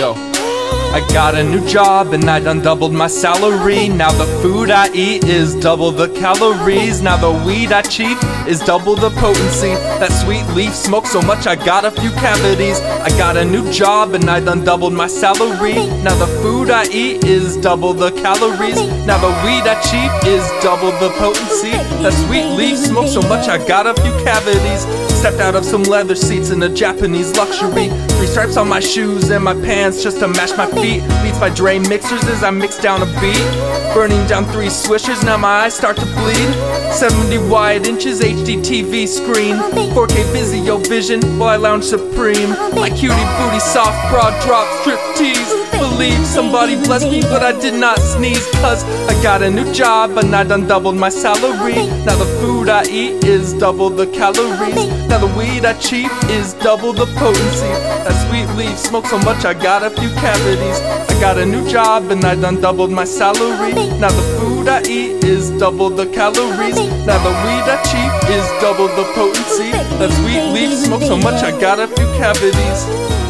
Yo. I got a new job and I done doubled my salary. Now the food I eat is double the calories. Now the weed I cheat is double the potency. That sweet leaf smoke so much I got a few cavities. I got a new job and I done doubled my salary. Now the food I eat is double the calories. Now the weed I cheat is double the potency. That sweet leaf smoke so much I got a few cavities. Stepped out of some leather seats in a Japanese luxury. Three stripes on my shoes and my pants just to match my feet. Beats by Dre mixers as I mix down a beat. Burning down three swishers, now my eyes start to bleed. 70 wide inches HD TV screen. 4K Vizio vision while I lounge supreme. My cutie booty soft broad drop strip tease. Believe somebody blessed me, but I did not sneeze. Cause I got a new job and I done doubled my salary. Now the food I eat is double the calories. Now the weed I cheat is double the potency. That sweet leaf smoke so much I got a few cavities. I got a new job and I done doubled my salary. Now the food I eat is double the calories. Now the weed I cheat is double the potency. That sweet leaf smoke so much I got a few cavities.